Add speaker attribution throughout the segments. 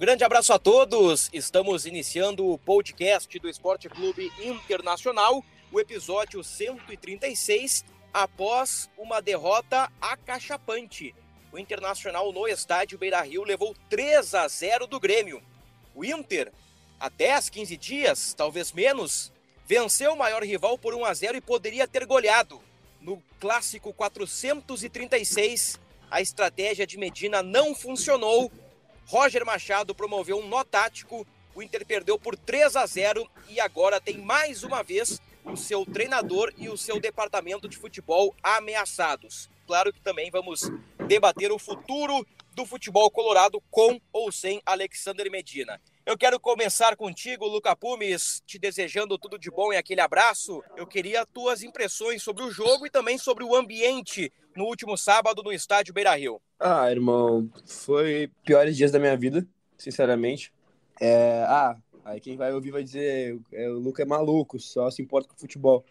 Speaker 1: Um grande abraço a todos. Estamos iniciando o podcast do Esporte Clube Internacional, o episódio 136, após uma derrota acachapante. O Internacional no estádio Beira-Rio levou 3 a 0 do Grêmio. O Inter há 10, 15 dias, talvez menos, venceu o maior rival por 1 a 0 e poderia ter goleado. No clássico 436, a estratégia de Medina não funcionou. Roger Machado promoveu um nó tático. O Inter perdeu por 3 a 0 e agora tem mais uma vez o seu treinador e o seu departamento de futebol ameaçados. Claro que também vamos debater o futuro do futebol colorado com ou sem Alexander Medina. Eu quero começar contigo, Luca Pumes, te desejando tudo de bom e aquele abraço. Eu queria tuas impressões sobre o jogo e também sobre o ambiente no último sábado no estádio Beira Rio.
Speaker 2: Ah, irmão, foi piores dias da minha vida, sinceramente. É, ah, aí quem vai ouvir vai dizer é, o Luca é maluco, só se importa com futebol.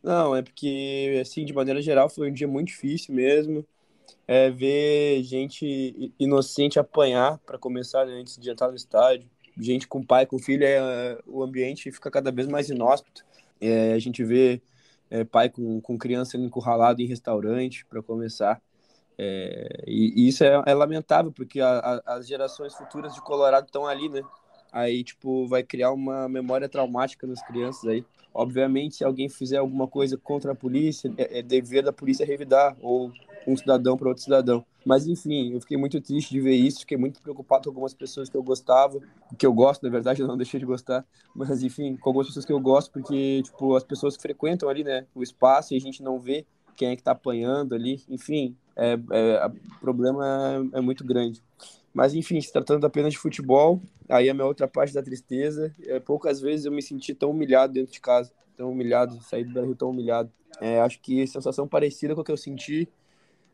Speaker 2: Não, é porque, assim, de maneira geral, foi um dia muito difícil mesmo. É, ver gente inocente apanhar para começar né, antes de entrar no estádio gente com pai, com filho, é, o ambiente fica cada vez mais inóspito. É, a gente vê é, pai com, com criança encurralado em restaurante, para começar. É, e, e, isso é, é lamentável, porque a, a, as gerações futuras de Colorado estão ali, né? Aí, tipo, vai criar uma memória traumática nas crianças aí. Obviamente, se alguém fizer alguma coisa contra a polícia, é, é dever da polícia revidar, ou um cidadão para outro cidadão. Mas enfim, eu fiquei muito triste de ver isso, fiquei muito preocupado com algumas pessoas que eu gostava, que eu gosto, na verdade, eu não deixei de gostar, mas enfim, com algumas pessoas que eu gosto, porque tipo, as pessoas que frequentam ali, né, o espaço e a gente não vê quem é que tá apanhando ali, enfim, é, é o problema é, é muito grande. Mas enfim, se tratando apenas de futebol, aí a minha outra parte da tristeza, é, poucas vezes eu me senti tão humilhado dentro de casa, tão humilhado, sair do Brasil tão humilhado. É, acho que sensação parecida com a que eu senti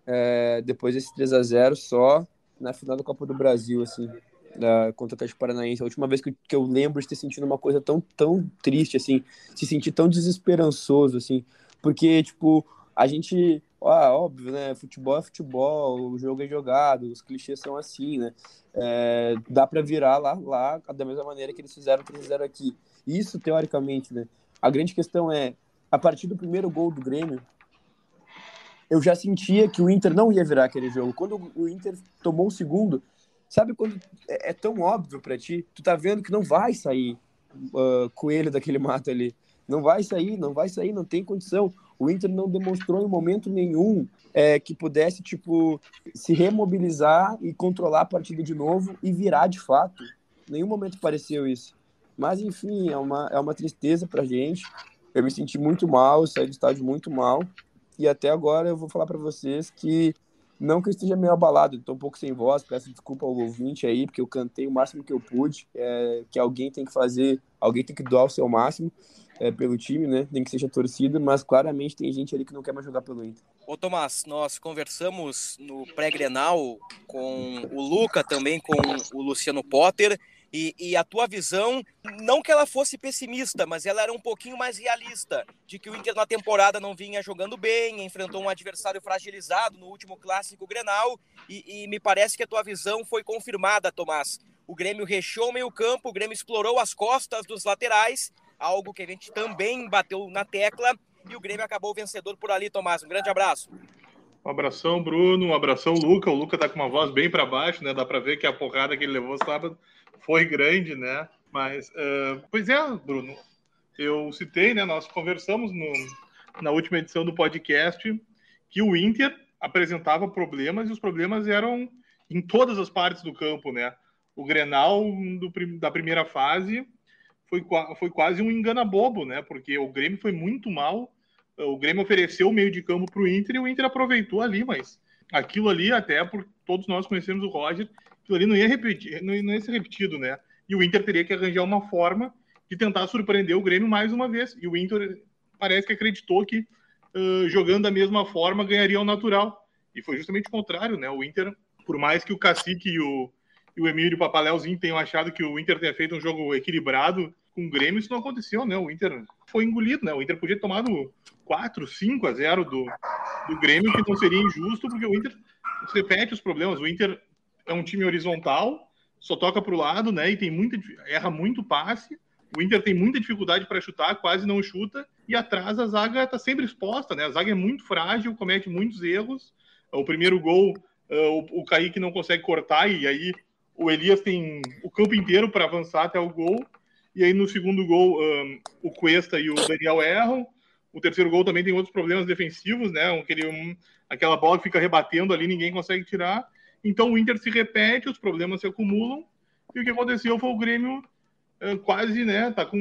Speaker 2: é, depois desse 3 a 0 só na final da Copa do Brasil, assim, da, contra o Atlético Paranaense. A última vez que, que eu lembro de ter sentido uma coisa tão, tão triste, assim, se sentir tão desesperançoso, assim, porque, tipo, a gente, ah, óbvio, né, futebol é futebol, o jogo é jogado, os clichês são assim, né, é, dá para virar lá, lá da mesma maneira que eles fizeram, que eles fizeram aqui. Isso, teoricamente, né, a grande questão é, a partir do primeiro gol do Grêmio, eu já sentia que o Inter não ia virar aquele jogo. Quando o Inter tomou o segundo, sabe quando é, é tão óbvio para ti, tu tá vendo que não vai sair uh, coelho daquele mato ali. Não vai sair, não vai sair, não tem condição. O Inter não demonstrou em momento nenhum é, que pudesse, tipo, se remobilizar e controlar a partida de novo e virar de fato. Nenhum momento pareceu isso. Mas, enfim, é uma, é uma tristeza pra gente. Eu me senti muito mal, saí do estádio muito mal. E até agora eu vou falar para vocês que não que eu esteja meio abalado, estou um pouco sem voz, peço desculpa ao ouvinte aí, porque eu cantei o máximo que eu pude, é, que alguém tem que fazer, alguém tem que doar o seu máximo é, pelo time, né? Nem que seja torcida, mas claramente tem gente ali que não quer mais jogar pelo Inter.
Speaker 1: Ô Tomás, nós conversamos no pré-grenal com o Luca, também com o Luciano Potter, e, e, a tua visão, não que ela fosse pessimista, mas ela era um pouquinho mais realista, de que o Inter na temporada não vinha jogando bem, enfrentou um adversário fragilizado no último clássico Grenal, e, e me parece que a tua visão foi confirmada, Tomás. O Grêmio recheou o meio campo, o Grêmio explorou as costas dos laterais, algo que a gente também bateu na tecla, e o Grêmio acabou vencedor por ali, Tomás. Um grande abraço.
Speaker 3: Um abração, Bruno. Um abração, Luca. O Luca tá com uma voz bem para baixo, né? Dá para ver que a porrada que ele levou sábado foi grande, né? Mas, uh, pois é, Bruno, eu citei, né? Nós conversamos no, na última edição do podcast que o Inter apresentava problemas e os problemas eram em todas as partes do campo, né? O Grenal do, da primeira fase foi, foi quase um engana-bobo, né? Porque o Grêmio foi muito mal. O Grêmio ofereceu o meio de campo para o Inter e o Inter aproveitou ali, mas aquilo ali, até por todos nós conhecemos o Roger, ali não ia, repetir, não ia ser repetido, né? E o Inter teria que arranjar uma forma de tentar surpreender o Grêmio mais uma vez. E o Inter parece que acreditou que uh, jogando da mesma forma ganharia o natural. E foi justamente o contrário, né? O Inter, por mais que o Cacique e o, e o Emílio Papaléuzinho tenham achado que o Inter tenha feito um jogo equilibrado com o Grêmio, isso não aconteceu, né? O Inter foi engolido, né? O Inter podia ter tomado 4, 5 a 0 do, do Grêmio, que não seria injusto, porque o Inter repete os problemas. O Inter é um time horizontal, só toca para o lado, né? E tem muita, erra muito passe. O Inter tem muita dificuldade para chutar, quase não chuta, e atrás a zaga está sempre exposta, né? A zaga é muito frágil, comete muitos erros. O primeiro gol, uh, o, o Kaique não consegue cortar, e aí o Elias tem o campo inteiro para avançar até o gol. E aí no segundo gol, um, o Cuesta e o Daniel erram. O terceiro gol também tem outros problemas defensivos, né? Aquele, um, aquela bola que fica rebatendo ali, ninguém consegue tirar. Então o Inter se repete, os problemas se acumulam. E o que aconteceu foi o Grêmio uh, quase, né? Tá com,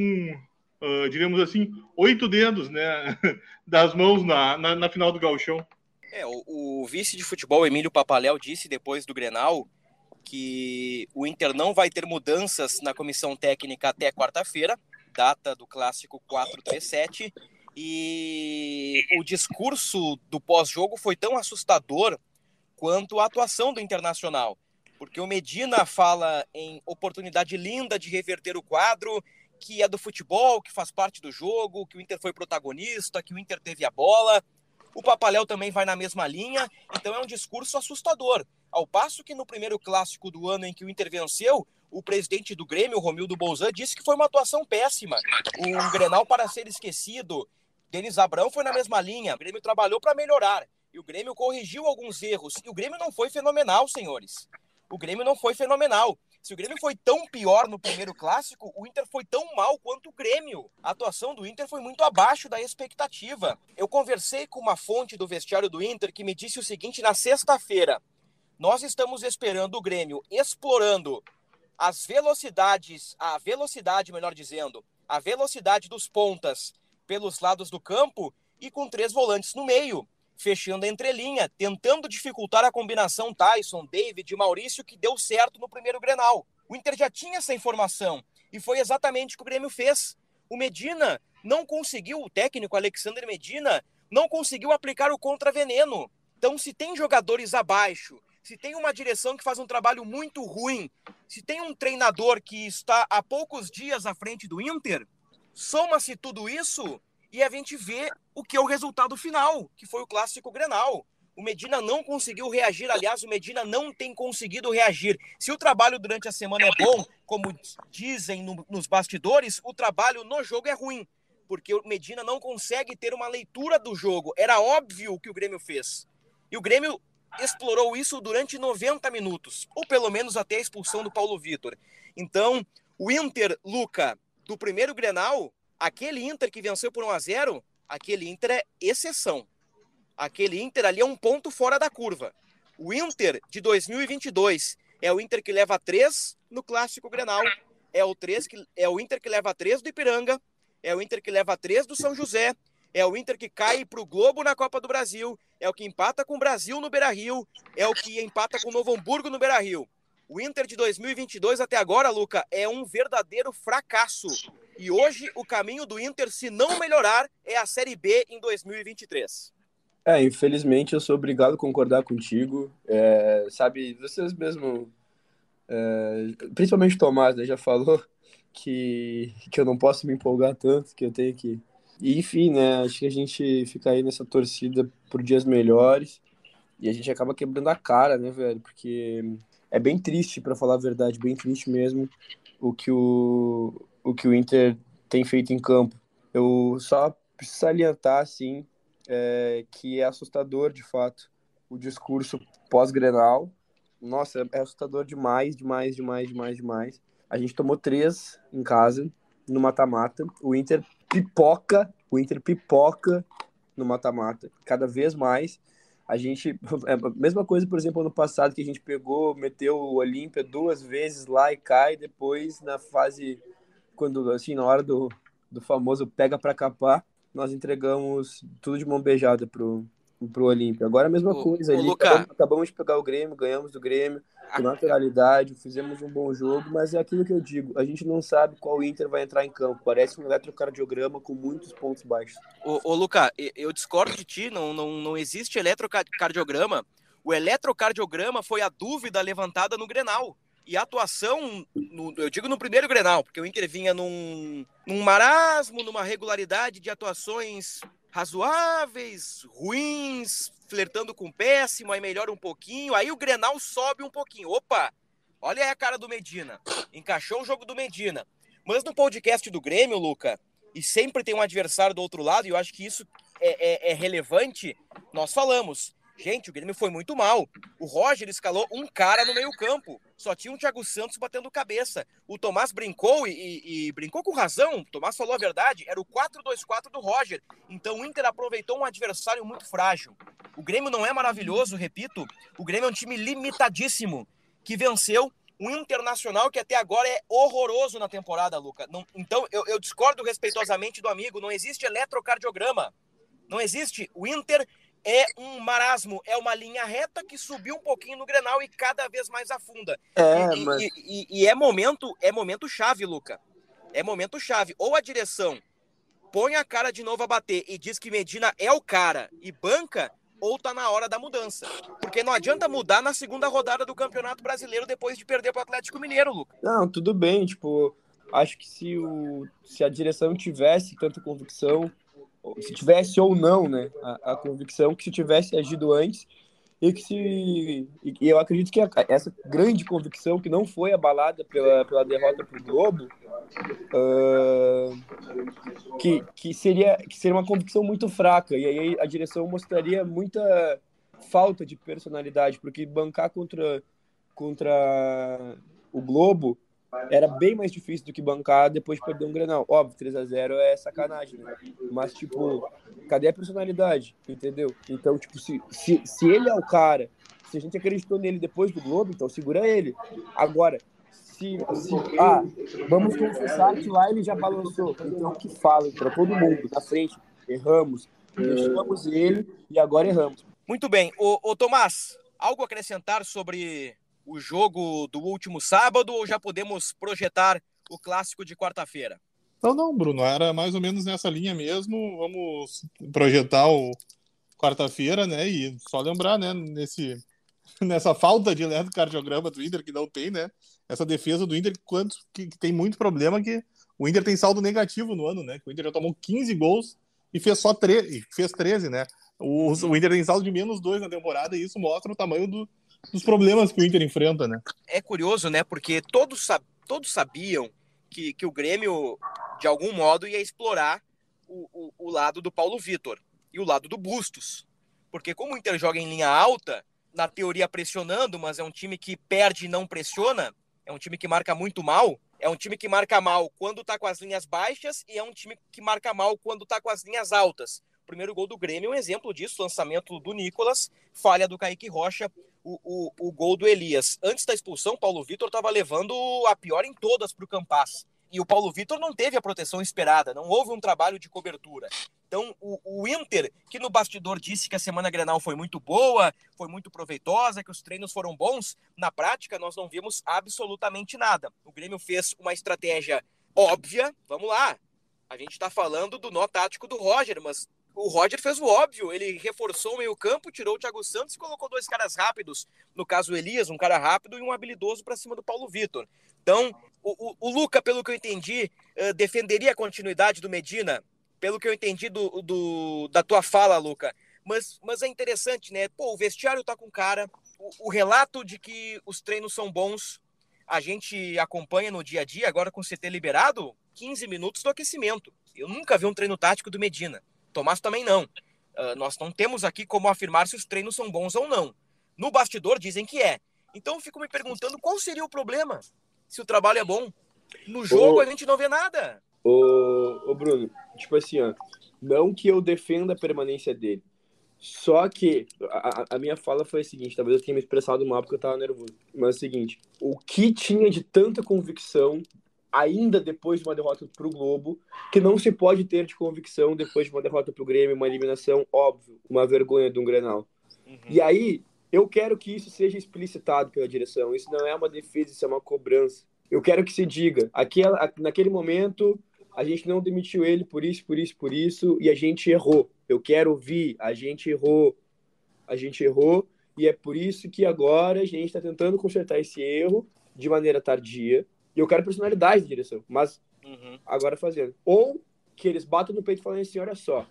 Speaker 3: uh, digamos assim, oito dedos, né? Das mãos na, na, na final do Galchão.
Speaker 1: É, o, o, vice de futebol Emílio Papaléu disse depois do Grenal que o Inter não vai ter mudanças na comissão técnica até quarta-feira, data do clássico 437, e o discurso do pós-jogo foi tão assustador quanto a atuação do Internacional, porque o Medina fala em oportunidade linda de reverter o quadro, que é do futebol, que faz parte do jogo, que o Inter foi protagonista, que o Inter teve a bola. O Papaléu também vai na mesma linha, então é um discurso assustador. Ao passo que no primeiro clássico do ano em que o Inter venceu, o presidente do Grêmio, Romildo Bolzan, disse que foi uma atuação péssima. Um Grenal para ser esquecido. Denis Abrão foi na mesma linha. O Grêmio trabalhou para melhorar. E o Grêmio corrigiu alguns erros. E o Grêmio não foi fenomenal, senhores. O Grêmio não foi fenomenal. Se o Grêmio foi tão pior no primeiro clássico, o Inter foi tão mal quanto o Grêmio. A atuação do Inter foi muito abaixo da expectativa. Eu conversei com uma fonte do vestiário do Inter que me disse o seguinte na sexta-feira: Nós estamos esperando o Grêmio explorando as velocidades, a velocidade, melhor dizendo, a velocidade dos pontas pelos lados do campo e com três volantes no meio fechando a entrelinha, tentando dificultar a combinação Tyson, David e Maurício, que deu certo no primeiro Grenal. O Inter já tinha essa informação e foi exatamente o que o Grêmio fez. O Medina não conseguiu, o técnico Alexander Medina, não conseguiu aplicar o contraveneno. Então, se tem jogadores abaixo, se tem uma direção que faz um trabalho muito ruim, se tem um treinador que está há poucos dias à frente do Inter, soma-se tudo isso e a gente vê o que é o resultado final, que foi o clássico Grenal. O Medina não conseguiu reagir, aliás, o Medina não tem conseguido reagir. Se o trabalho durante a semana é bom, como dizem no, nos bastidores, o trabalho no jogo é ruim, porque o Medina não consegue ter uma leitura do jogo. Era óbvio o que o Grêmio fez. E o Grêmio explorou isso durante 90 minutos, ou pelo menos até a expulsão do Paulo Vitor. Então, o Inter, Luca, do primeiro Grenal, Aquele Inter que venceu por 1 a 0 aquele Inter é exceção. Aquele Inter ali é um ponto fora da curva. O Inter de 2022 é o Inter que leva três no Clássico Grenal, é o, três que, é o Inter que leva três do Ipiranga, é o Inter que leva três do São José, é o Inter que cai para o Globo na Copa do Brasil, é o que empata com o Brasil no Beira-Rio, é o que empata com o Novo Hamburgo no Beira-Rio. O Inter de 2022 até agora, Luca, é um verdadeiro fracasso. E hoje o caminho do Inter, se não melhorar, é a Série B em 2023.
Speaker 2: É, infelizmente eu sou obrigado a concordar contigo. É, sabe, vocês mesmo, é, principalmente o Tomás, né, já falou que, que eu não posso me empolgar tanto, que eu tenho que. E, enfim, né, acho que a gente fica aí nessa torcida por dias melhores e a gente acaba quebrando a cara, né, velho? Porque é bem triste, para falar a verdade, bem triste mesmo o que o, o que o Inter tem feito em campo. Eu só preciso salientar, assim, é, que é assustador, de fato, o discurso pós-Grenal. Nossa, é assustador demais, demais, demais, demais, demais. A gente tomou três em casa, no mata-mata. O Inter pipoca, o Inter pipoca no mata-mata, cada vez mais a gente. É a mesma coisa, por exemplo, ano passado, que a gente pegou, meteu o Olímpia duas vezes lá e cai, depois na fase, quando, assim, na hora do, do famoso pega para capar, nós entregamos tudo de mão beijada pro, pro Olímpia. Agora a mesma
Speaker 1: Ô,
Speaker 2: coisa
Speaker 1: ô,
Speaker 2: ali.
Speaker 1: Luca.
Speaker 2: Acabamos, acabamos de pegar o Grêmio, ganhamos do Grêmio com naturalidade, fizemos um bom jogo, mas é aquilo que eu digo, a gente não sabe qual Inter vai entrar em campo. Parece um eletrocardiograma com muitos pontos baixos.
Speaker 1: Ô, ô Luca, eu discordo de ti, não, não, não existe eletrocardiograma. O eletrocardiograma foi a dúvida levantada no Grenal. E a atuação, no- eu digo no primeiro Grenal, porque o Inter vinha num, num marasmo, numa regularidade de atuações razoáveis, ruins, flertando com péssimo, aí melhora um pouquinho, aí o Grenal sobe um pouquinho. Opa, olha aí a cara do Medina. Encaixou o jogo do Medina. Mas no podcast do Grêmio, Luca, e sempre tem um adversário do outro lado, e eu acho que isso é, é- é relevante, nós falamos. Gente, o Grêmio foi muito mal. O Roger escalou um cara no meio-campo. Só tinha o Thiago Santos batendo cabeça. O Tomás brincou e, e- e brincou com razão. O Tomás falou a verdade. Era o 4-2-4 do Roger. Então o Inter aproveitou um adversário muito frágil. O Grêmio não é maravilhoso, repito. O Grêmio é um time limitadíssimo que venceu um internacional que até agora é horroroso na temporada, Luca. Não- então eu, eu discordo respeitosamente do amigo. Não existe eletrocardiograma. Não existe. O Inter é um marasmo, é uma linha reta que subiu um pouquinho no Grenal e cada vez mais afunda.
Speaker 2: É,
Speaker 1: e,
Speaker 2: mas
Speaker 1: e- e- e é momento, é momento chave, Luca. É momento chave. Ou a direção põe a cara de novo a bater e diz que Medina é o cara e banca, ou tá na hora da mudança. Porque não adianta mudar na segunda rodada do Campeonato Brasileiro depois de perder para o Atlético Mineiro, Luca.
Speaker 2: Não, tudo bem, tipo, acho que se, o, se a direção tivesse tanta convicção, se tivesse ou não, né, a, a convicção que se tivesse agido antes, e que se. E, eu acredito que a- essa grande convicção que não foi abalada pela, pela derrota pro Globo, ah, que, que, seria, que seria uma convicção muito fraca, e aí a direção mostraria muita falta de personalidade, porque bancar contra, contra o Globo era bem mais difícil do que bancar depois de perder um Grenal. Óbvio, 3 a 0 é sacanagem, né? Mas, tipo, cadê a personalidade? Entendeu? Então, tipo, se, se, se ele é o cara, se a gente acreditou nele depois do Globo, então segura ele. Agora, se, se ah, vamos confessar que lá ele já balançou. Então, que fala para todo mundo, na frente, erramos, deixamos ele e agora erramos.
Speaker 1: Muito bem. Ô, ô Tomás, algo a acrescentar sobre o jogo do último sábado ou já podemos projetar o clássico de quarta-feira?
Speaker 3: Não, não, Bruno, era mais ou menos nessa linha mesmo. Vamos projetar o quarta-feira, né? E só lembrar, né, nesse, nessa falta de eletrocardiograma do Inter, que não tem, né? Essa defesa do Inter, quanto, que, que tem muito problema, que o Inter tem saldo negativo no ano, né? O Inter já tomou 15 gols e fez só 13, fez 13, né? O, o Inter tem saldo de menos 2 na temporada e isso mostra o tamanho do, dos problemas que o Inter enfrenta, né?
Speaker 1: É curioso, né? Porque todos, todos sabiam que, que o Grêmio, de algum modo, ia explorar o, o, o lado do Paulo Vitor e o lado do Bustos. Porque como o Inter joga em linha alta, na teoria pressionando, mas é um time que perde e não pressiona, é um time que marca muito mal, é um time que marca mal quando tá com as linhas baixas e é um time que marca mal quando tá com as linhas altas. O primeiro gol do Grêmio é um exemplo disso, lançamento do Nicolas, falha do Kaique Rocha, o, o, o gol do Elias. Antes da expulsão, Paulo Vitor estava levando a pior em todas para o Campas. E o Paulo Vitor não teve a proteção esperada, não houve um trabalho de cobertura. Então, o, o Inter, que no bastidor disse que a semana Grenal foi muito boa, foi muito proveitosa, que os treinos foram bons, na prática nós não vimos absolutamente nada. O Grêmio fez uma estratégia óbvia, vamos lá. A gente está falando do nó tático do Roger, mas o Roger fez o óbvio, ele reforçou o meio-campo, tirou o Thiago Santos e colocou dois caras rápidos. No caso, o Elias, um cara rápido e um habilidoso para cima do Paulo Vitor. Então, o, o, o, Luca, pelo que eu entendi, uh, defenderia a continuidade do Medina, pelo que eu entendi do, do, da tua fala, Luca. Mas, mas é interessante, né? Pô, o vestiário tá com cara, o, o relato de que os treinos são bons, a gente acompanha no dia a dia, agora com o CT liberado, 15 minutos do aquecimento. Eu nunca vi um treino tático do Medina. Tomás também não. Uh, nós não temos aqui como afirmar se os treinos são bons ou não. No bastidor dizem que é. Então eu fico me perguntando qual seria o problema se o trabalho é bom. No jogo ô, a gente não vê nada.
Speaker 2: Ô, ô Bruno, tipo assim, ó, não que eu defenda a permanência dele. Só que a, a, minha fala foi a seguinte, talvez eu tenha me expressado mal porque eu tava nervoso. Mas é o seguinte, o que tinha de tanta convicção ainda depois de uma derrota para o Globo, que não se pode ter de convicção depois de uma derrota para o Grêmio, uma eliminação, óbvio, uma vergonha de um Grenal. Uhum. E aí, eu quero que isso seja explicitado pela direção. Isso não é uma defesa, isso é uma cobrança. Eu quero que se diga, aquela, naquele momento, a gente não demitiu ele por isso, por isso, por isso, e a gente errou. Eu quero ouvir, a gente errou. A gente errou, e é por isso que agora a gente está tentando consertar esse erro de maneira tardia. E eu quero personalidade de direção, mas uhum. agora fazendo. Ou que eles batam no peito e falem assim: olha só,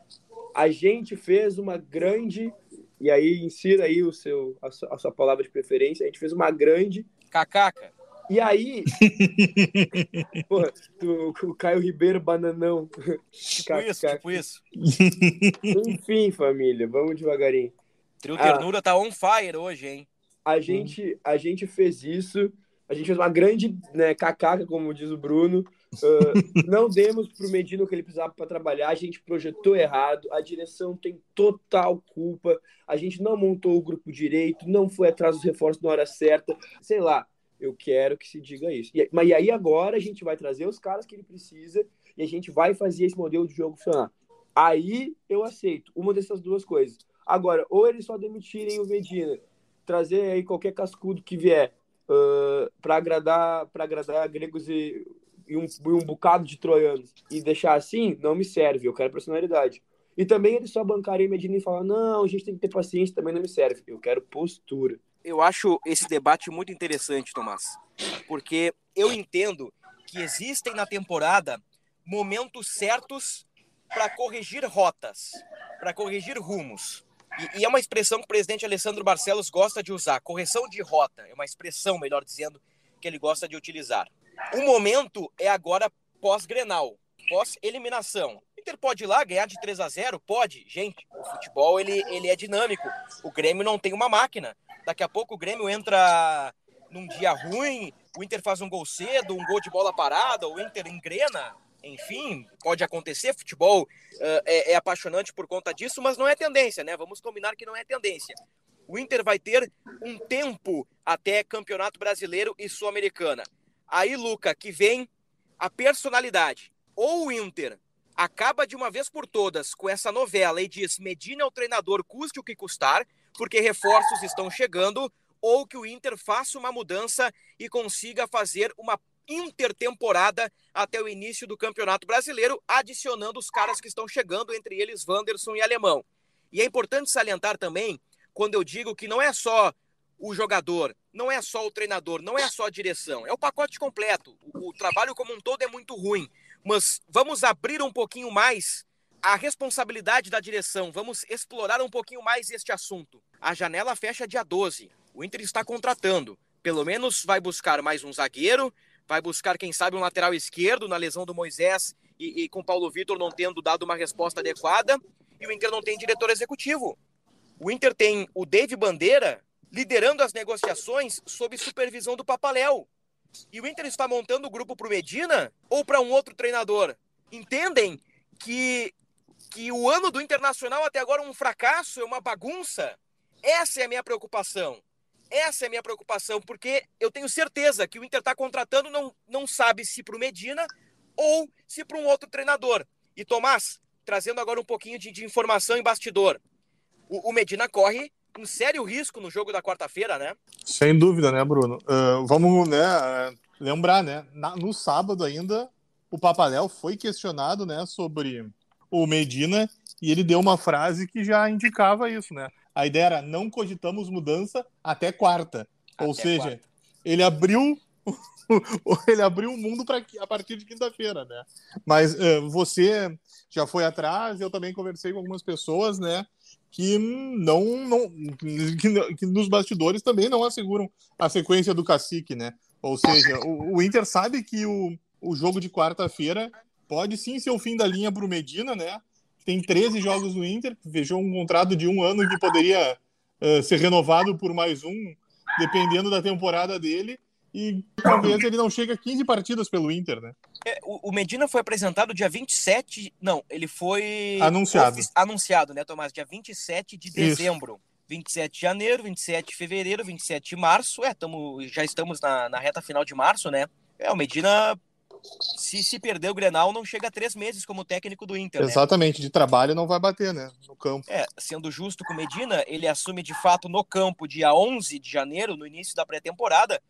Speaker 2: a gente fez uma grande. E aí, insira aí o seu, a, sua, a sua palavra de preferência. A gente fez uma grande.
Speaker 1: Cacaca.
Speaker 2: E aí. porra, tu, o Caio Ribeiro, bananão.
Speaker 1: Tipo isso, tipo isso.
Speaker 2: Enfim, família, vamos devagarinho.
Speaker 1: Trio Ternura ah, tá on fire hoje, hein?
Speaker 2: A gente, a gente fez isso. A gente fez uma grande né, cacaca, como diz o Bruno. Uh, não demos para o Medina o que ele precisava para trabalhar, a gente projetou errado, a direção tem total culpa, a gente não montou o grupo direito, não foi atrás dos reforços na hora certa, sei lá, eu quero que se diga isso. E, mas e aí agora a gente vai trazer os caras que ele precisa e a gente vai fazer esse modelo de jogo funcionar. Aí eu aceito uma dessas duas coisas. Agora, ou eles só demitirem o Medina, trazer aí qualquer cascudo que vier uh, para agradar para agradar gregos e, e, um, e um bocado de troianos e deixar assim, não me serve. Eu quero personalidade. E também eles só bancarem Medina e falar: não, a gente tem que ter paciência, também não me serve. Eu quero postura.
Speaker 1: Eu acho esse debate muito interessante, Tomás, porque eu entendo que existem na temporada momentos certos para corrigir rotas, para corrigir rumos. E, e, é uma expressão que o presidente Alessandro Barcelos gosta de usar, correção de rota, é uma expressão, melhor dizendo, que ele gosta de utilizar. O momento é agora pós-Grenal, pós-eliminação. O Inter pode ir lá ganhar de 3 a 0 Pode. Gente, o futebol ele, ele é dinâmico. O Grêmio não tem uma máquina. Daqui a pouco o Grêmio entra num dia ruim, o Inter faz um gol cedo, um gol de bola parada, o Inter engrena enfim, pode acontecer. Futebol uh, é, é, apaixonante por conta disso, mas não é tendência, né? Vamos combinar que não é tendência. O Inter vai ter um tempo até Campeonato Brasileiro e Sul-Americana. Aí, Luca, que vem a personalidade. Ou o Inter acaba de uma vez por todas com essa novela e diz: Medina é o treinador, custe o que custar, porque reforços estão chegando, ou que o Inter faça uma mudança e consiga fazer uma intertemporada até o início do Campeonato Brasileiro, adicionando os caras que estão chegando, entre eles Wanderson e Alemão. E é importante salientar também, quando eu digo que não é só o jogador, não é só o treinador, não é só a direção, é o pacote completo. O, o trabalho como um todo é muito ruim, mas vamos abrir um pouquinho mais a responsabilidade da direção, vamos explorar um pouquinho mais este assunto. A janela fecha dia 12. O Inter está contratando. Pelo menos vai buscar mais um zagueiro, vai buscar, quem sabe, um lateral esquerdo na lesão do Moisés e, e com Paulo Vitor não tendo dado uma resposta adequada. E o Inter não tem diretor executivo. O Inter tem o Dave Bandeira liderando as negociações sob supervisão do Papaléu. E o Inter está montando o grupo para o Medina ou para um outro treinador? Entendem que, que o ano do Internacional até agora é um fracasso, é uma bagunça? Essa é a minha preocupação. Essa é a minha preocupação, porque eu tenho certeza que o Inter está contratando, não, não sabe se para o Medina ou se para um outro treinador. E Tomás, trazendo agora um pouquinho de, de informação em bastidor. O, o, Medina corre um sério risco no jogo da quarta-feira, né?
Speaker 3: Sem dúvida, né, Bruno? Uh, vamos né, lembrar, né? Na, no sábado ainda, o Papaléu foi questionado né, sobre o Medina e ele deu uma frase que já indicava isso, né? A ideia era não cogitamos mudança até quarta. Até Ou seja, quarta. ele abriu ele abriu o mundo para a partir de quinta-feira, né? Mas uh, você já foi atrás, eu também conversei com algumas pessoas, né? Que não, não que, que nos bastidores também não asseguram a sequência do cacique, né? Ou seja, o, o Inter sabe que o, o jogo de quarta-feira pode sim ser o fim da linha para o Medina, né? Tem 13 jogos no Inter, fechou um contrato de um ano que poderia uh, ser renovado por mais um, dependendo da temporada dele, e talvez ele não chegue a 15 partidas pelo Inter, né?
Speaker 1: É, o, Medina foi apresentado dia 27, não, ele foi...
Speaker 3: Anunciado.
Speaker 1: Anunciado, né, Tomás? Dia 27 de dezembro. Isso. 27 de janeiro, 27 de fevereiro, 27 de março, é, tamo, já estamos na, na reta final de março, né? É, o Medina Se se perder o Grenal, não chega a três meses como técnico do Inter.
Speaker 4: Exatamente,
Speaker 1: né?
Speaker 4: de trabalho não vai bater, né? No campo.
Speaker 1: É, sendo justo com Medina, ele assume de fato no campo dia 11 de janeiro, no início da pré-temporada,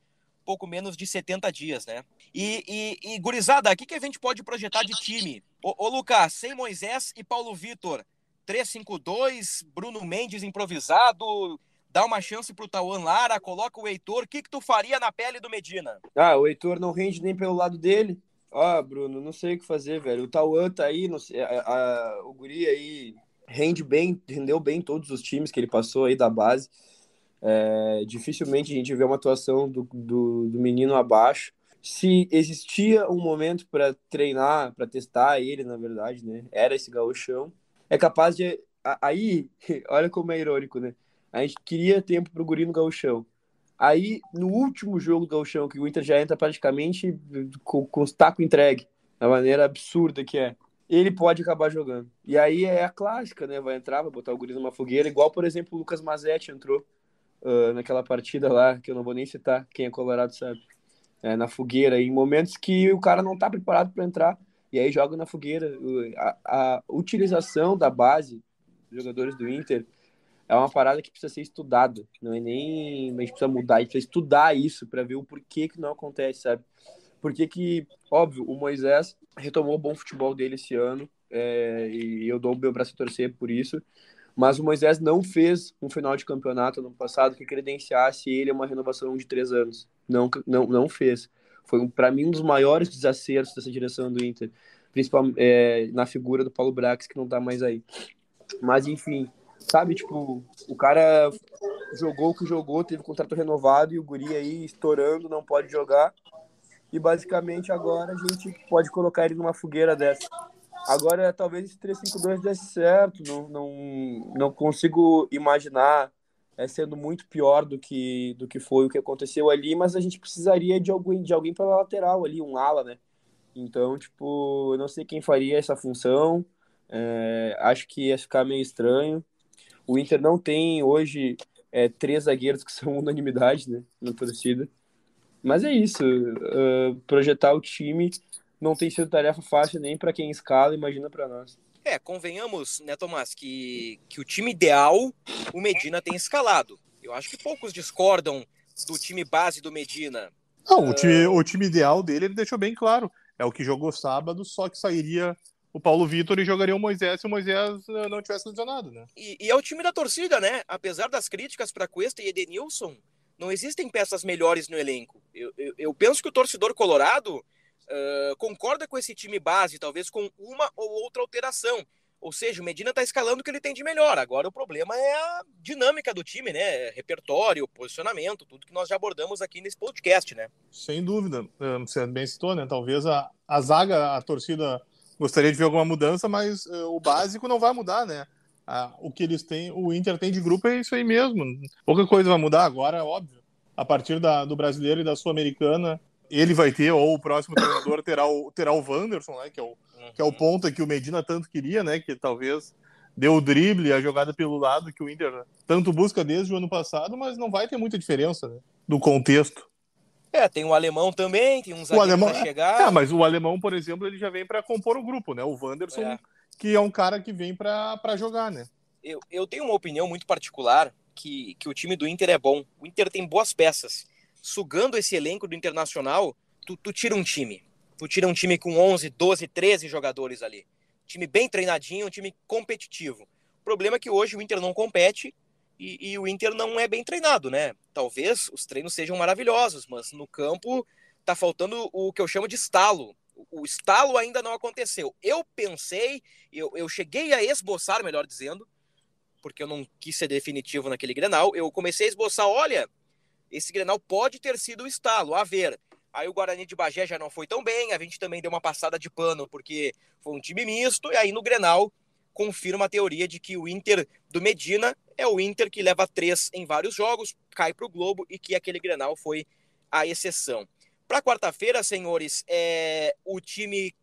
Speaker 1: pouco menos de 70 dias, né? E, e, e gurizada, o que, que a gente pode projetar de time? Ô, ô Lucas, sem Moisés e Paulo Vitor, 3-5-2, Bruno Mendes improvisado, dá uma chance pro Tauan Lara, coloca o Heitor, o que, que tu faria na pele do Medina?
Speaker 2: Ah, o Heitor não rende nem pelo lado dele. Oh, Bruno, não sei o que fazer, velho. O Tauan tá aí, sei, a, a, o Guri aí rende bem, rendeu bem todos os times que ele passou aí da base. É, dificilmente a gente vê uma atuação do, do, do menino abaixo. Se existia um momento para treinar, para testar ele, na verdade, né? Era esse gauchão. É capaz de. Aí, olha como é irônico, né? A gente queria tempo pro guri no gauchão. Aí, no último jogo do gauchão, que o Inter já entra praticamente com, com os tacos entregue, da maneira absurda que é, ele pode acabar jogando. E aí é a clássica, né? Vai entrar, vai botar o guri numa fogueira, igual, por exemplo, o Lucas Mazetti entrou uh, naquela partida lá, que eu não vou nem citar, quem é colorado sabe. É, na fogueira, em momentos que o cara não tá preparado para entrar, e aí joga na fogueira. A, a utilização da base dos jogadores do Inter é uma parada que precisa ser estudada. Não é nem a gente precisa mudar, a gente precisa estudar isso para ver o porquê que não acontece, sabe? Porque que, óbvio, o Moisés retomou o bom futebol dele esse ano, é, e eu dou o meu braço a torcer por isso. Mas o Moisés não fez um final de campeonato no passado que credenciasse ele a uma renovação de três anos. Não, não, não fez. Foi, para mim, um dos maiores desacertos dessa direção do Inter, principalmente é, na figura do Paulo Brax, que não tá mais aí. Mas, enfim, sabe, tipo, o cara jogou o que jogou, teve contrato renovado e o Guri aí estourando, não pode jogar. E basicamente agora a gente pode colocar ele numa fogueira dessa. Agora, talvez esse 352 desse certo, não, não, não consigo imaginar é, sendo muito pior do que, do que foi o que aconteceu ali, mas a gente precisaria de alguém, de alguém pela lateral ali, um ala, né? Então, tipo, eu não sei quem faria essa função, é, acho que ia ficar meio estranho. O Inter não tem hoje é, três zagueiros que são unanimidade, né, na torcida. Mas é isso, uh, projetar o time não tem sido tarefa fácil nem para quem escala, imagina para nós.
Speaker 1: É, convenhamos, né, Tomás, que, que o time ideal o Medina tem escalado. Eu acho que poucos discordam do time base do Medina.
Speaker 4: Não, uh... o, time, o time ideal dele ele deixou bem claro. É o que jogou sábado, só que sairia o Paulo Vitor e jogaria o Moisés se o Moisés eh, não tivesse lesionado, né?
Speaker 1: E, e é o time da torcida, né? Apesar das críticas para Cuesta e Edenilson, não existem peças melhores no elenco. Eu, eu, eu penso que o torcedor colorado uh, concorda com esse time base, talvez com uma ou outra alteração. Ou seja, o Medina está escalando o que ele tem de melhor. Agora o problema é a dinâmica do time, né? Repertório, posicionamento, tudo que nós já abordamos aqui nesse podcast, né?
Speaker 4: Sem dúvida. Você bem citou, né? Talvez a, a zaga, a torcida gostaria de ver alguma mudança, mas uh, o básico não vai mudar, né? Ah, o que eles têm, o Inter tem de grupo é isso aí mesmo. Pouca coisa vai mudar agora, é óbvio. A partir da, do brasileiro e da sul-americana, ele vai ter, ou o próximo treinador terá o, terá o Wanderson, né? Que é o, uhum. que é o ponto que o Medina tanto queria, né? Que talvez deu o drible, a jogada pelo lado que o Inter tanto busca desde o ano passado, mas não vai ter muita diferença né, do contexto.
Speaker 1: É, tem o alemão também, tem uns alemão pra chegar.
Speaker 4: É, mas o alemão, por exemplo, ele já vem para compor o grupo, né? O Wanderson, é. que é um cara que vem para jogar, né?
Speaker 1: Eu, eu tenho uma opinião muito particular que, que o time do Inter é bom. O Inter tem boas peças sugando esse elenco do Internacional, tu, tu tira um time. Tu tira um time com 11, 12, 13 jogadores ali. Time bem treinadinho, um time competitivo. O problema é que hoje o Inter não compete e, e, o Inter não é bem treinado, né? Talvez os treinos sejam maravilhosos, mas no campo tá faltando o que eu chamo de estalo. O estalo ainda não aconteceu. Eu pensei, eu, eu cheguei a esboçar, melhor dizendo, porque eu não quis ser definitivo naquele Grenal, eu comecei a esboçar, olha, esse Grenal pode ter sido o estalo, a ver. Aí o Guarani de Bagé já não foi tão bem, a gente também deu uma passada de pano porque foi um time misto, e aí no Grenal confirma a teoria de que o Inter do Medina é o Inter que leva três em vários jogos, cai para o Globo e que aquele Grenal foi a exceção. Para quarta-feira, senhores, é o time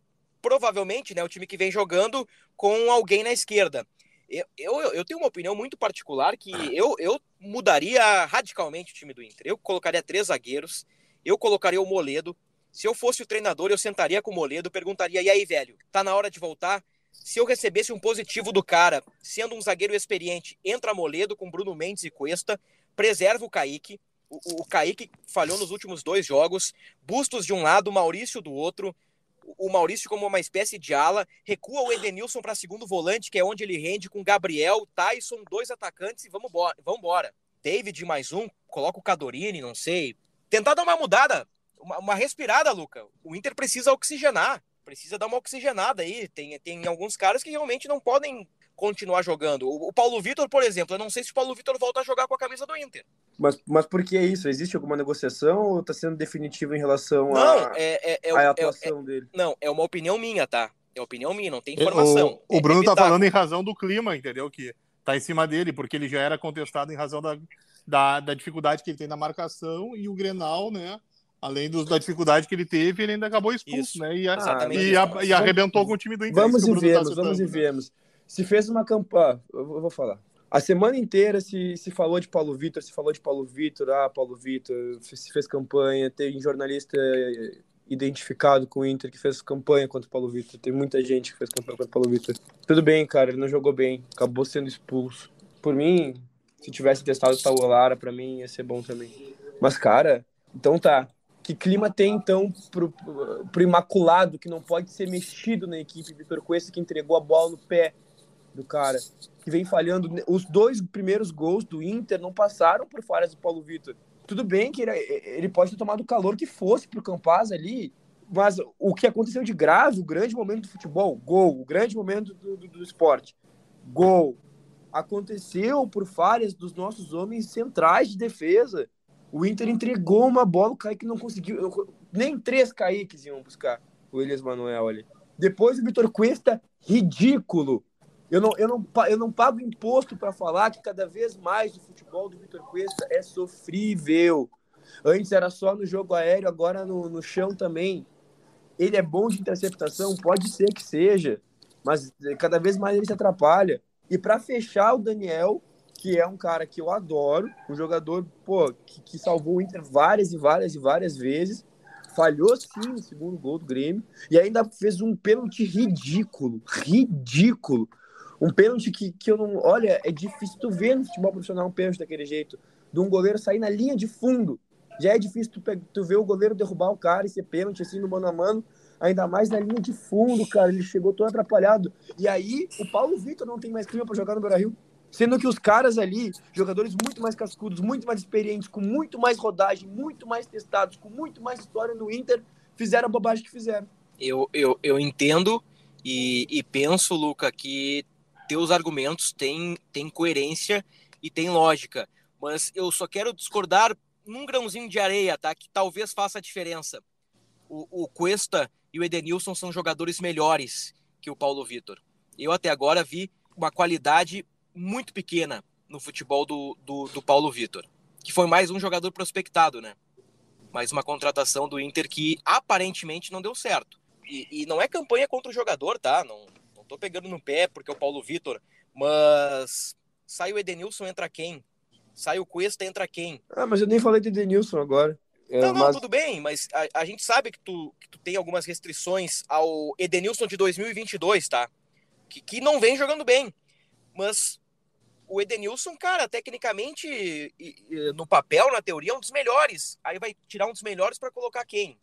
Speaker 1: provavelmente, né, o time que vem jogando com alguém na esquerda. Eu, eu, eu, tenho uma opinião muito particular que eu, eu mudaria radicalmente o time do Inter. Eu colocaria três zagueiros, eu colocaria o Moledo. Se eu fosse o treinador, eu sentaria com o Moledo, perguntaria: e aí, velho, tá na hora de voltar? Se eu recebesse um positivo do cara, sendo um zagueiro experiente, entra Moledo com Bruno Mendes e Cuesta, preserva o Kaique. O, o Kaique falhou nos últimos dois jogos. Bustos de um lado, Maurício do outro. O Maurício como uma espécie de ala. Recua o Edenilson para segundo volante, que é onde ele rende, com Gabriel, Tyson, dois atacantes e vamos embora. David mais um, coloca o Cadorini, não sei. Tentar dar uma mudada, uma, uma respirada, Luca. O Inter precisa oxigenar precisa dar uma oxigenada aí. Tem, tem alguns caras que realmente não podem continuar jogando. O, o Paulo Vitor, por exemplo, eu não sei se o Paulo Vitor volta a jogar com a camisa do Inter.
Speaker 2: Mas, mas por que isso? Existe alguma negociação ou está sendo definitivo em relação
Speaker 1: não,
Speaker 2: à
Speaker 1: é, é, é,
Speaker 2: a atuação
Speaker 1: é,
Speaker 2: dele?
Speaker 1: Não, é uma opinião minha, tá? É opinião minha, não tem informação.
Speaker 4: O, o Bruno tá falando em razão do clima, entendeu? Que tá em cima dele, porque ele já era contestado em razão da, da, da dificuldade que ele tem na marcação e o Grenal, né? Além dos, da dificuldade que ele teve, ele ainda acabou expulso,
Speaker 1: Isso.
Speaker 4: né? E, a,
Speaker 1: Exatamente
Speaker 4: e, a, e arrebentou com o time do Inter.
Speaker 2: Vamos e
Speaker 4: tá
Speaker 2: vemos, vamos e
Speaker 4: né?
Speaker 2: vemos. Se fez uma campanha, eu vou eu vou falar. A semana inteira se, se falou de Paulo Vitor, se falou de Paulo Vitor, ah, Paulo Vitor, se fez campanha, tem jornalista identificado com o Inter que fez campanha contra o Paulo Vitor, tem muita gente que fez campanha contra o Paulo Vitor. Tudo bem, cara, ele não jogou bem, acabou sendo expulso. Por mim, se tivesse testado o Taulara, pra mim ia ser bom também. Mas, cara, então tá. Que clima tem, então, pro, pro Imaculado, que não pode ser mexido na equipe? Vitor Cuesta, que entregou a bola no pé do cara, que vem falhando. Os dois primeiros gols do Inter não passaram por falhas do Paulo Vitor. Tudo bem que ele, ele pode ter tomado o calor que fosse pro Campaz ali, mas o que aconteceu de grave, o grande momento do futebol, gol, o grande momento do, do, do esporte, gol, aconteceu por falhas dos nossos homens centrais de defesa. O Inter entregou uma bola, o Kaique não conseguiu. Nem três Kaiques iam buscar o Elias Manuel ali. Depois o Vitor Cuesta, ridículo. Eu não, eu não, eu não pago imposto para falar que cada vez mais o futebol do Vitor Cuesta é sofrível. Antes era só no jogo aéreo, agora no, no chão também. Ele é bom de interceptação, pode ser que seja, mas cada vez mais ele se atrapalha. E para fechar o Daniel, que é um cara que eu adoro, um jogador pô, que, que, salvou o Inter várias e várias e várias vezes, falhou sim no segundo gol do Grêmio e ainda fez um pênalti ridículo, ridículo. Um pênalti que, que eu não. Olha, é difícil tu ver no futebol profissional um pênalti daquele jeito, de um goleiro sair na linha de fundo. Já é difícil tu, tu ver o goleiro derrubar o cara e ser pênalti assim no mano a mano ainda mais na linha de fundo, cara. Ele chegou todo atrapalhado. E aí, o Paulo Vitor não tem mais clima para jogar no Beira-Rio. Sendo que os caras ali, jogadores muito mais cascudos, muito mais experientes, com muito mais rodagem, muito mais testados, com muito mais história no Inter, fizeram a bobagem que fizeram.
Speaker 1: Eu, eu, eu entendo e, e penso, Luca, que teus argumentos têm, têm coerência e têm lógica. Mas eu só quero discordar num grãozinho de areia, tá? Que talvez faça a diferença. O, o Cuesta e o Edenilson são jogadores melhores que o Paulo Vitor. Eu até agora vi uma qualidade muito pequena no futebol do, do, do Paulo Vitor, que foi mais um jogador prospectado, né? Mais uma contratação do Inter que aparentemente não deu certo. E, e não é campanha contra o jogador, tá? Não, não tô pegando no pé porque é o Paulo Vitor, mas sai o Edenilson, entra quem? Sai o Cuesta, entra quem?
Speaker 2: Ah, mas eu nem falei de Edenilson agora.
Speaker 1: É, não, não, mas... tudo bem, mas a, a gente sabe que tu, que tu tem algumas restrições ao Edenilson de 2022, tá? Que, que não vem jogando bem. Mas o Edenilson, cara, tecnicamente, no papel, na teoria, é um dos melhores. Aí vai tirar um dos melhores para colocar quem?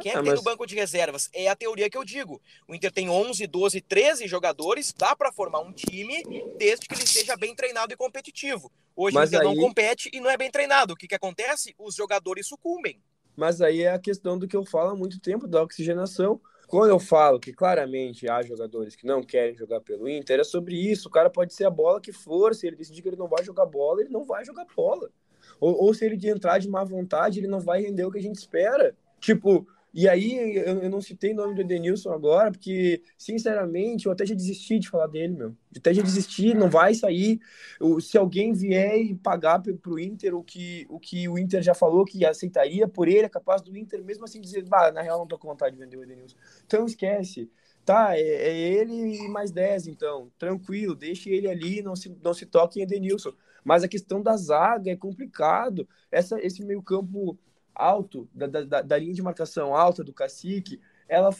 Speaker 1: Quem é que mas... tem no banco de reservas? É a teoria que eu digo. O Inter tem 11, 12, 13 jogadores, dá para formar um time desde que ele seja bem treinado e competitivo. Hoje mas o Inter aí... não compete e não é bem treinado. O que, que acontece? Os jogadores sucumbem.
Speaker 2: Mas aí é a questão do que eu falo há muito tempo, da oxigenação. Quando eu falo que claramente há jogadores que não querem jogar pelo Inter, é sobre isso. O cara pode ser a bola que for, se ele decidir que ele não vai jogar bola, ele não vai jogar bola. Ou, ou se ele de entrar de má vontade, ele não vai render o que a gente espera. Tipo, e aí, eu, eu não citei o nome do Edenilson agora, porque, sinceramente, eu até já desisti de falar dele, meu. Eu até já desisti, não vai sair. Se alguém vier e pagar para o Inter o que, o que o Inter já falou que aceitaria por ele, é capaz do Inter mesmo assim dizer, bah, na real não tô com vontade de vender o Edenilson. Então esquece. Tá, é, é ele e mais 10, então. Tranquilo, deixe ele ali, não se, não se toque em Edenilson. Mas a questão da zaga é complicado. Essa, esse meio campo alto, da, da, da linha de marcação alta do cacique, ela,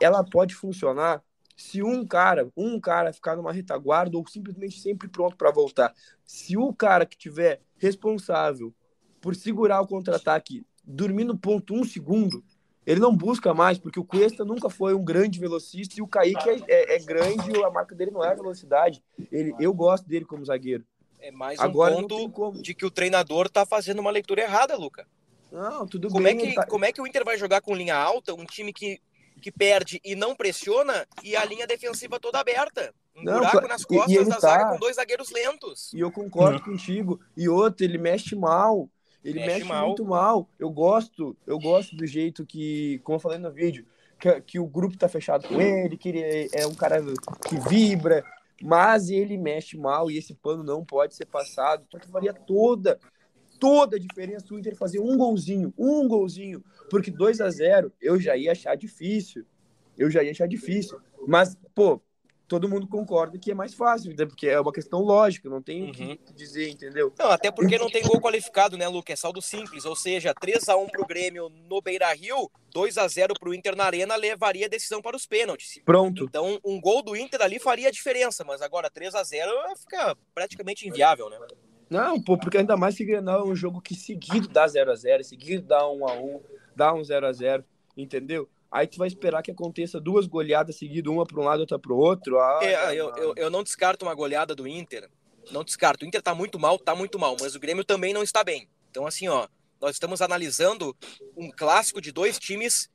Speaker 2: ela pode funcionar se um cara, um cara ficar numa retaguarda ou simplesmente sempre pronto para voltar. Se o cara que tiver responsável por segurar o contra-ataque dormir no ponto um segundo, ele não busca mais, porque o Cuesta nunca foi um grande velocista e o Kaique é, é, é grande e a marca dele não é a velocidade. Ele, eu gosto dele como zagueiro.
Speaker 1: É mais um Agora, ponto de que o treinador tá fazendo uma leitura errada, Luca.
Speaker 2: Não, tudo
Speaker 1: como
Speaker 2: bem.
Speaker 1: É que, tá... Como é que o Inter vai jogar com linha alta, um time que, que perde e não pressiona, e a linha defensiva toda aberta? Um não, buraco nas costas e, e da tá... zaga com dois zagueiros lentos.
Speaker 2: E eu concordo não. contigo. E outro, ele mexe mal. Ele mexe, mexe mal. muito mal. Eu gosto, eu gosto do jeito que, como eu falei no vídeo, que, que o grupo tá fechado com ele, que ele é um cara que vibra, mas ele mexe mal e esse pano não pode ser passado. Porque faria toda, toda a diferença o Inter fazer um golzinho, um golzinho, porque 2 a 0 eu já ia achar difícil. Eu já ia achar difícil. Mas, pô, todo mundo concorda que é mais fácil, porque é uma questão lógica, não tem o uhum. que dizer, entendeu?
Speaker 1: Não, até porque não tem gol qualificado, né, Luke? É saldo simples, ou seja, 3 a 1 pro Grêmio no Beira-Rio, 2 a 0 pro Inter na Arena levaria a decisão para os pênaltis.
Speaker 2: Pronto.
Speaker 1: Então, um gol do Inter ali faria a diferença, mas agora 3 a 0 fica praticamente inviável, né?
Speaker 2: Não, pô, porque ainda mais que Grenal é um jogo que seguido dá 0 a 0 seguido dá 1 a 1 dá um 0 a 0 entendeu? Aí tu vai esperar que aconteça duas goleadas seguidas, uma para um lado e outra para o outro. Ah,
Speaker 1: é, eu, eu, eu, não descarto uma goleada do Inter. Não descarto. O Inter tá muito mal, tá muito mal, mas o Grêmio também não está bem. Então, assim, ó, nós estamos analisando um clássico de dois times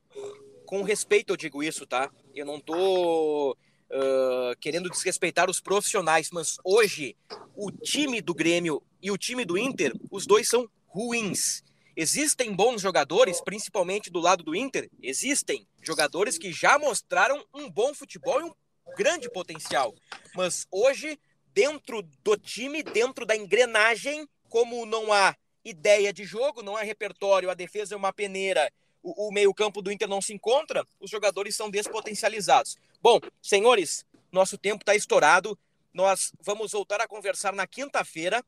Speaker 1: com respeito, eu digo isso, tá? Eu não tô uh, querendo desrespeitar os profissionais, mas hoje o time do Grêmio e o time do Inter, os dois são ruins. Existem bons jogadores, principalmente do lado do Inter? Existem. Jogadores que já mostraram um bom futebol e um grande potencial. Mas hoje, dentro do time, dentro da engrenagem, como não há ideia de jogo, não há repertório, a defesa é uma peneira, o, o meio-campo do Inter não se encontra, os jogadores são despotencializados. Bom, senhores, nosso tempo está estourado. Nós vamos voltar a conversar na quinta-feira,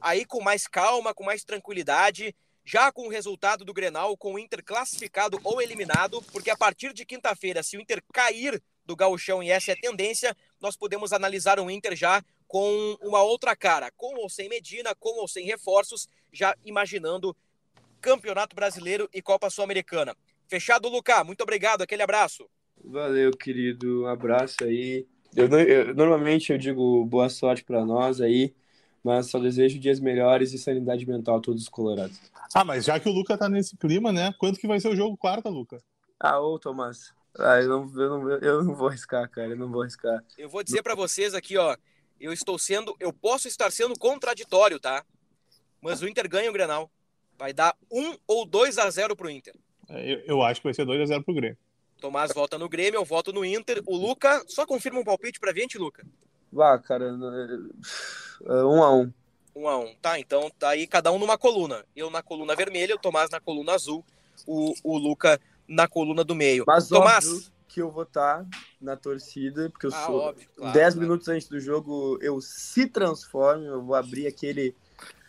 Speaker 1: aí com mais calma, com mais tranquilidade já com o resultado do Grenal, com o Inter classificado ou eliminado, porque a partir de quinta-feira, se o Inter cair do gauchão e essa é a tendência, nós podemos analisar o Inter já com uma outra cara, com ou sem Medina, com ou sem reforços, já imaginando Campeonato Brasileiro e Copa Sul-Americana. Fechado, Lucas. Muito obrigado. Aquele abraço.
Speaker 2: Valeu, querido. Um abraço aí. Eu, eu normalmente eu digo boa sorte para nós aí mas só desejo dias melhores e sanidade mental a todos os colorados.
Speaker 4: Ah, mas já que o Luca tá nesse clima, né? Quanto que vai ser o jogo quarta, Luca?
Speaker 2: Ah, ô, Tomás. Ah, eu não, eu, não, eu não vou arriscar, cara. Eu não vou arriscar.
Speaker 1: Eu vou dizer para vocês aqui, ó. Eu estou sendo. Eu posso estar sendo contraditório, tá? Mas o Inter ganha o Grenal. Vai dar 1 ou 2 a 0 pro Inter.
Speaker 4: É, eu, eu acho que vai ser 2 a 0 pro Grêmio.
Speaker 1: Tomás vota no Grêmio, eu voto no Inter. O Luca, só confirma um palpite pra gente, Luca.
Speaker 2: Vá, cara, é, um a um.
Speaker 1: Um a um. Tá, então tá aí cada um numa coluna. Eu na coluna vermelha, o Tomás na coluna azul, o, o Luca na coluna do meio.
Speaker 2: Mas Tomás que eu vou estar tá na torcida, porque eu ah, sou óbvio, claro, 10 claro. minutos antes do jogo eu se transformo, eu vou abrir aquele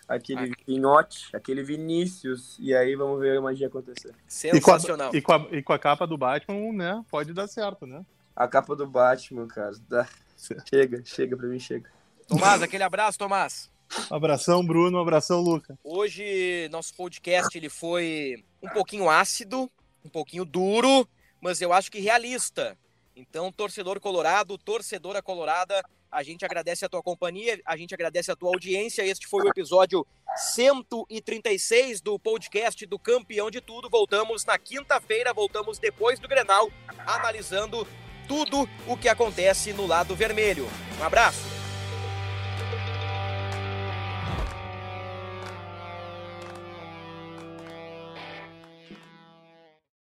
Speaker 2: aquele ah. Pinhote, aquele Vinícius, e aí vamos ver a magia acontecer.
Speaker 1: Sensacional.
Speaker 4: E com, a, e com, a, e com a capa do Batman, né? Pode dar certo, né?
Speaker 2: A capa do Batman, cara. Dá. Chega, chega pra mim, chega.
Speaker 1: Tomás, aquele abraço, Tomás.
Speaker 4: abração, Bruno. abração, Luca.
Speaker 1: Hoje, nosso podcast ele foi um pouquinho ácido, um pouquinho duro, mas eu acho que realista. Então, torcedor colorado, torcedora colorada, a gente agradece a tua companhia, a gente agradece a tua audiência. Este foi o episódio 136 do podcast do Campeão de Tudo. Voltamos na quinta-feira, voltamos depois do Grenal, analisando tudo o que acontece no lado vermelho. Um abraço.